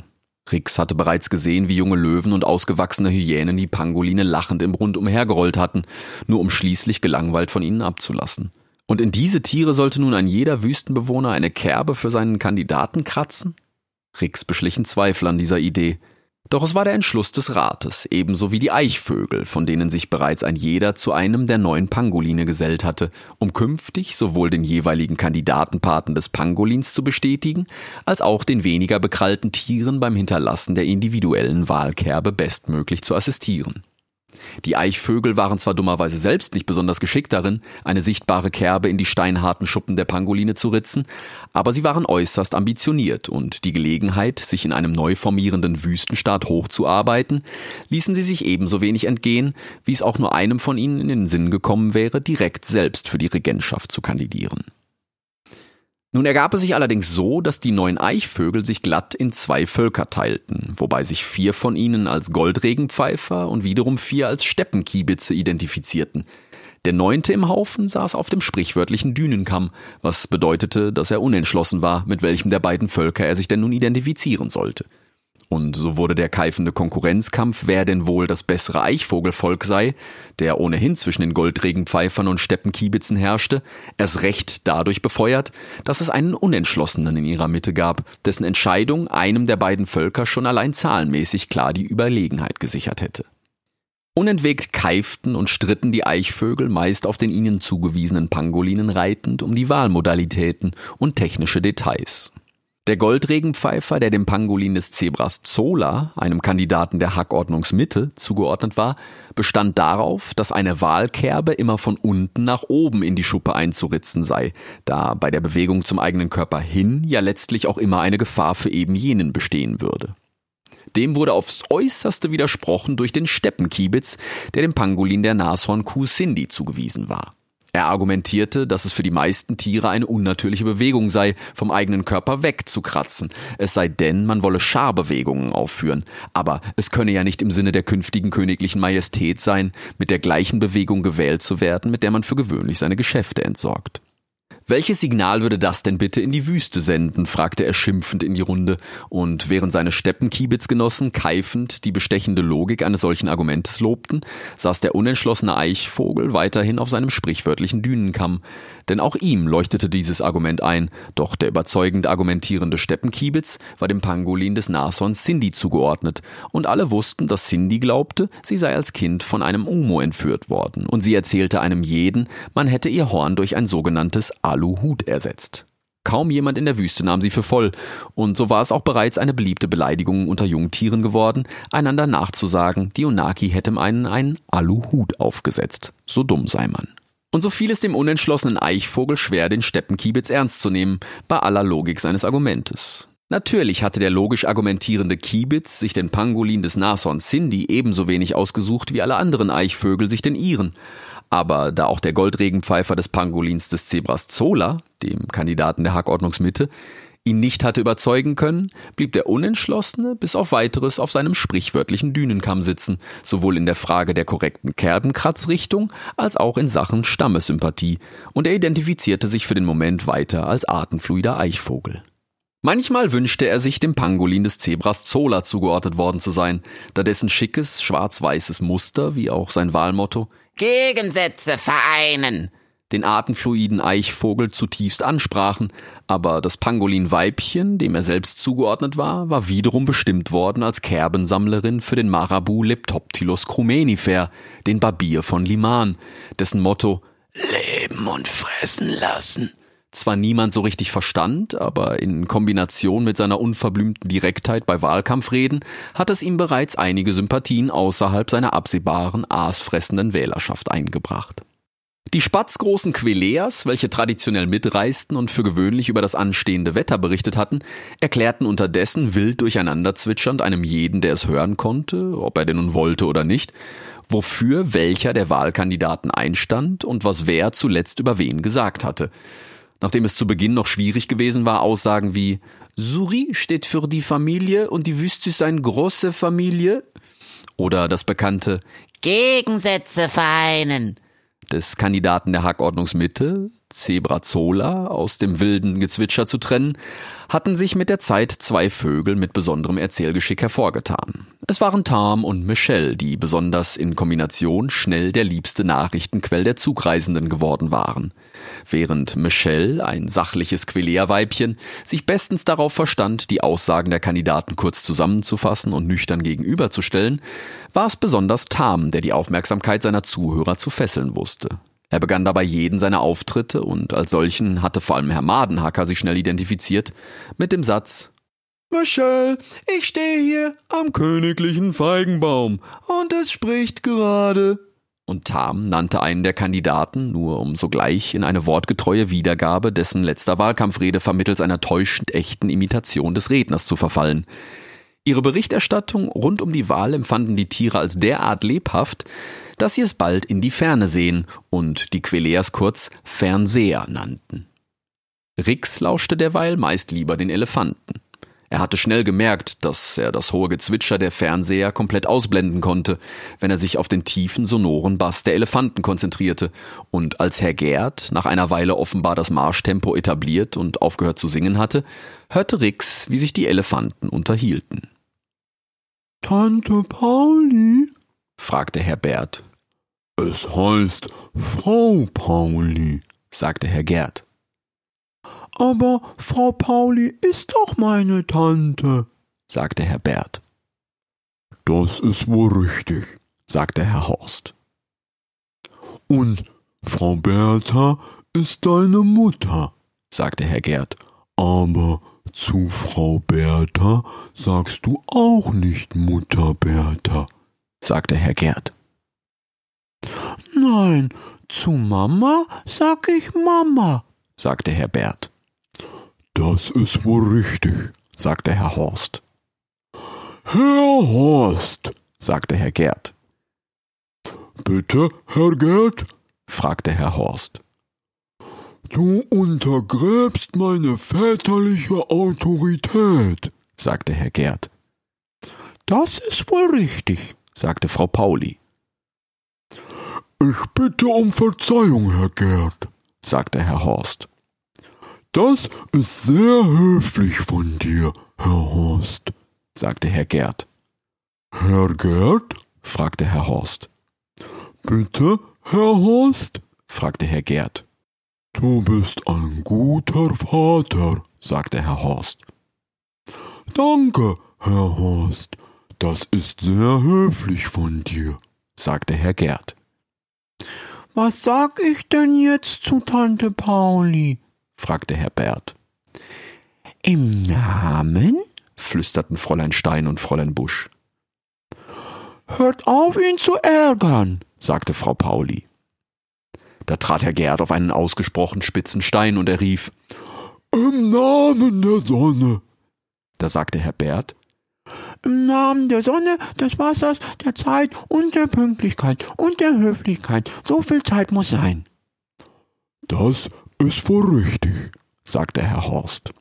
Rix hatte bereits gesehen, wie junge Löwen und ausgewachsene Hyänen die Pangoline lachend im Rund umhergerollt hatten, nur um schließlich gelangweilt von ihnen abzulassen. Und in diese Tiere sollte nun ein jeder Wüstenbewohner eine Kerbe für seinen Kandidaten kratzen? Rix beschlichen Zweifel an dieser Idee. Doch es war der Entschluss des Rates, ebenso wie die Eichvögel, von denen sich bereits ein jeder zu einem der neuen Pangoline gesellt hatte, um künftig sowohl den jeweiligen Kandidatenpaten des Pangolins zu bestätigen, als auch den weniger bekrallten Tieren beim Hinterlassen der individuellen Wahlkerbe bestmöglich zu assistieren. Die Eichvögel waren zwar dummerweise selbst nicht besonders geschickt darin, eine sichtbare Kerbe in die steinharten Schuppen der Pangoline zu ritzen, aber sie waren äußerst ambitioniert und die Gelegenheit, sich in einem neu formierenden Wüstenstaat hochzuarbeiten, ließen sie sich ebenso wenig entgehen, wie es auch nur einem von ihnen in den Sinn gekommen wäre, direkt selbst für die Regentschaft zu kandidieren. Nun ergab es sich allerdings so, dass die neuen Eichvögel sich glatt in zwei Völker teilten, wobei sich vier von ihnen als Goldregenpfeifer und wiederum vier als Steppenkiebitze identifizierten. Der neunte im Haufen saß auf dem sprichwörtlichen Dünenkamm, was bedeutete, dass er unentschlossen war, mit welchem der beiden Völker er sich denn nun identifizieren sollte. Und so wurde der keifende Konkurrenzkampf, wer denn wohl das bessere Eichvogelvolk sei, der ohnehin zwischen den Goldregenpfeifern und Steppenkiebitzen herrschte, erst recht dadurch befeuert, dass es einen Unentschlossenen in ihrer Mitte gab, dessen Entscheidung einem der beiden Völker schon allein zahlenmäßig klar die Überlegenheit gesichert hätte. Unentwegt keiften und stritten die Eichvögel meist auf den ihnen zugewiesenen Pangolinen reitend um die Wahlmodalitäten und technische Details. Der Goldregenpfeifer, der dem Pangolin des Zebras Zola, einem Kandidaten der Hackordnungsmitte, zugeordnet war, bestand darauf, dass eine Wahlkerbe immer von unten nach oben in die Schuppe einzuritzen sei, da bei der Bewegung zum eigenen Körper hin ja letztlich auch immer eine Gefahr für eben jenen bestehen würde. Dem wurde aufs äußerste widersprochen durch den Steppenkiebitz, der dem Pangolin der Nashornkuh Cindy zugewiesen war. Er argumentierte, dass es für die meisten Tiere eine unnatürliche Bewegung sei, vom eigenen Körper wegzukratzen. Es sei denn, man wolle Scharbewegungen aufführen. Aber es könne ja nicht im Sinne der künftigen königlichen Majestät sein, mit der gleichen Bewegung gewählt zu werden, mit der man für gewöhnlich seine Geschäfte entsorgt. Welches Signal würde das denn bitte in die Wüste senden? fragte er schimpfend in die Runde, und während seine Steppenkiebitz-Genossen keifend die bestechende Logik eines solchen Argumentes lobten, saß der unentschlossene Eichvogel weiterhin auf seinem sprichwörtlichen Dünenkamm. Denn auch ihm leuchtete dieses Argument ein, doch der überzeugend argumentierende Steppenkiebitz war dem Pangolin des Nashorns Cindy zugeordnet, und alle wussten, dass Cindy glaubte, sie sei als Kind von einem Umo entführt worden, und sie erzählte einem jeden, man hätte ihr Horn durch ein sogenanntes Aluhut ersetzt. Kaum jemand in der Wüste nahm sie für voll, und so war es auch bereits eine beliebte Beleidigung unter Jungtieren geworden, einander nachzusagen, die Unaki hätte einen, einen Aluhut aufgesetzt. So dumm sei man. Und so fiel es dem unentschlossenen Eichvogel schwer, den Steppenkiebitz ernst zu nehmen, bei aller Logik seines Argumentes. Natürlich hatte der logisch argumentierende Kiebitz sich den Pangolin des Nashorns Cindy ebenso wenig ausgesucht wie alle anderen Eichvögel sich den ihren. Aber da auch der Goldregenpfeifer des Pangolins des Zebras Zola, dem Kandidaten der Hackordnungsmitte, ihn nicht hatte überzeugen können, blieb der Unentschlossene bis auf weiteres auf seinem sprichwörtlichen Dünenkamm sitzen, sowohl in der Frage der korrekten Kerbenkratzrichtung als auch in Sachen Stammessympathie, und er identifizierte sich für den Moment weiter als artenfluider Eichvogel. Manchmal wünschte er sich dem Pangolin des Zebras Zola zugeordnet worden zu sein, da dessen schickes, schwarz-weißes Muster, wie auch sein Wahlmotto, Gegensätze vereinen, den artenfluiden Eichvogel zutiefst ansprachen, aber das Pangolin-Weibchen, dem er selbst zugeordnet war, war wiederum bestimmt worden als Kerbensammlerin für den Marabu Leptoptilus crumenifer, den Barbier von Liman, dessen Motto Leben und fressen lassen zwar niemand so richtig verstand, aber in Kombination mit seiner unverblümten Direktheit bei Wahlkampfreden hat es ihm bereits einige Sympathien außerhalb seiner absehbaren aasfressenden Wählerschaft eingebracht. Die spatzgroßen Queleas, welche traditionell mitreisten und für gewöhnlich über das anstehende Wetter berichtet hatten, erklärten unterdessen wild durcheinander zwitschernd einem jeden, der es hören konnte, ob er denn nun wollte oder nicht, wofür welcher der Wahlkandidaten einstand und was wer zuletzt über wen gesagt hatte. Nachdem es zu Beginn noch schwierig gewesen war, Aussagen wie Suri steht für die Familie und die Wüste ist eine große Familie oder das bekannte Gegensätze vereinen des Kandidaten der Hackordnungsmitte, Zebrazola, aus dem wilden Gezwitscher zu trennen, hatten sich mit der Zeit zwei Vögel mit besonderem Erzählgeschick hervorgetan. Es waren Tam und Michelle, die besonders in Kombination schnell der liebste Nachrichtenquell der Zugreisenden geworden waren. Während Michelle, ein sachliches Quelea-Weibchen, sich bestens darauf verstand, die Aussagen der Kandidaten kurz zusammenzufassen und nüchtern gegenüberzustellen, war es besonders Tam, der die Aufmerksamkeit seiner Zuhörer zu fesseln wusste. Er begann dabei jeden seiner Auftritte und als solchen hatte vor allem Herr Madenhacker sich schnell identifiziert mit dem Satz Michelle, ich stehe hier am königlichen Feigenbaum und es spricht gerade. Und Tam nannte einen der Kandidaten, nur um sogleich in eine wortgetreue Wiedergabe dessen letzter Wahlkampfrede vermittels einer täuschend echten Imitation des Redners zu verfallen. Ihre Berichterstattung rund um die Wahl empfanden die Tiere als derart lebhaft, dass sie es bald in die Ferne sehen und die Queleas kurz Fernseher nannten. Rix lauschte derweil meist lieber den Elefanten. Er hatte schnell gemerkt, dass er das hohe Gezwitscher der Fernseher komplett ausblenden konnte, wenn er sich auf den tiefen, sonoren Bass der Elefanten konzentrierte, und als Herr Gerd nach einer Weile offenbar das Marschtempo etabliert und aufgehört zu singen hatte, hörte Rix, wie sich die Elefanten unterhielten. Tante Pauli? Fragte Herr Bert. Es heißt Frau Pauli, sagte Herr Gerd. Aber Frau Pauli ist doch meine Tante, sagte Herr Bert. Das ist wohl richtig, sagte Herr Horst. Und Frau Bertha ist deine Mutter, sagte Herr Gerd. Aber zu Frau Bertha sagst du auch nicht Mutter Bertha, sagte Herr Gerd. Nein, zu Mama sag ich Mama, sagte Herr Bert. Das ist wohl richtig, sagte Herr Horst. Herr Horst, sagte Herr Gerd. Bitte, Herr Gerd? fragte Herr Horst. Du untergräbst meine väterliche Autorität, sagte Herr Gerd. Das ist wohl richtig, sagte Frau Pauli. Ich bitte um Verzeihung, Herr Gerd, sagte Herr Horst. Das ist sehr höflich von dir, Herr Horst, sagte Herr Gerd. Herr Gerd? fragte Herr Horst. Bitte, Herr Horst? fragte Herr Gerd. Du bist ein guter Vater, sagte Herr Horst. Danke, Herr Horst. Das ist sehr höflich von dir, sagte Herr Gerd. Was sag ich denn jetzt zu Tante Pauli? fragte Herr Bert. Im Namen? flüsterten Fräulein Stein und Fräulein Busch. Hört auf, ihn zu ärgern, sagte Frau Pauli. Da trat Herr Gerd auf einen ausgesprochen spitzen Stein und er rief Im Namen der Sonne. Da sagte Herr Bert Im Namen der Sonne, des Wassers, der Zeit und der Pünktlichkeit und der Höflichkeit. So viel Zeit muss sein. Das ist wohl richtig, sagte Herr Horst.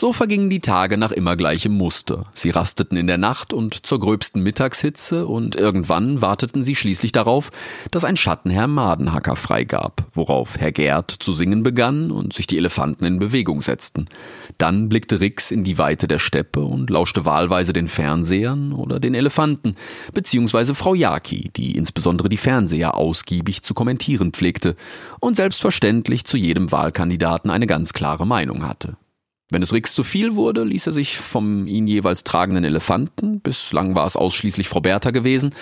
So vergingen die Tage nach immer gleichem Muster. Sie rasteten in der Nacht und zur gröbsten Mittagshitze und irgendwann warteten sie schließlich darauf, dass ein Schattenherr Madenhacker freigab, worauf Herr Gerd zu singen begann und sich die Elefanten in Bewegung setzten. Dann blickte Rix in die Weite der Steppe und lauschte wahlweise den Fernsehern oder den Elefanten, beziehungsweise Frau Jaki, die insbesondere die Fernseher ausgiebig zu kommentieren pflegte und selbstverständlich zu jedem Wahlkandidaten eine ganz klare Meinung hatte. Wenn es Rix zu viel wurde, ließ er sich vom ihn jeweils tragenden Elefanten, bislang war es ausschließlich Frau Bertha gewesen,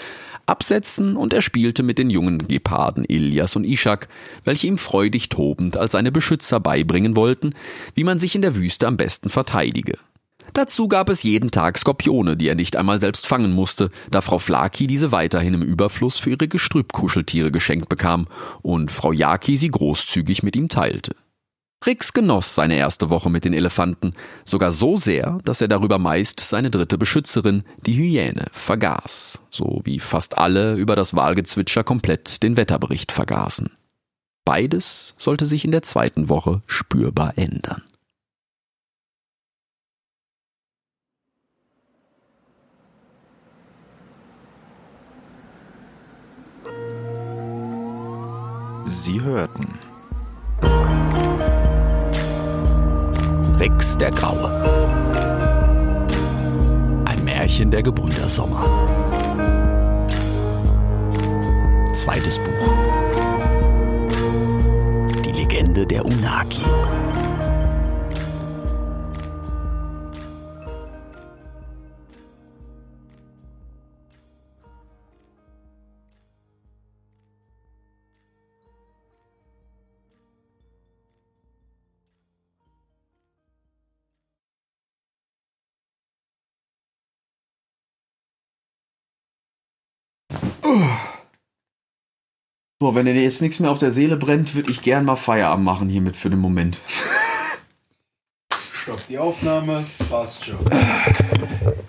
absetzen und er spielte mit den jungen Geparden Ilias und Ishak, welche ihm freudig tobend als seine Beschützer beibringen wollten, wie man sich in der Wüste am besten verteidige. Dazu gab es jeden Tag Skorpione, die er nicht einmal selbst fangen musste, da Frau Flaki diese weiterhin im Überfluss für ihre Gestrüppkuscheltiere geschenkt bekam und Frau Jaki sie großzügig mit ihm teilte. Rix genoss seine erste Woche mit den Elefanten, sogar so sehr, dass er darüber meist seine dritte Beschützerin, die Hyäne, vergaß, so wie fast alle über das Wahlgezwitscher komplett den Wetterbericht vergaßen. Beides sollte sich in der zweiten Woche spürbar ändern. Sie hörten Rex der Graue. Ein Märchen der Gebrüder Sommer. Zweites Buch. Die Legende der Unaki. So, wenn dir jetzt nichts mehr auf der Seele brennt, würde ich gern mal Feierabend machen hiermit für den Moment. Stopp die Aufnahme, passt schon.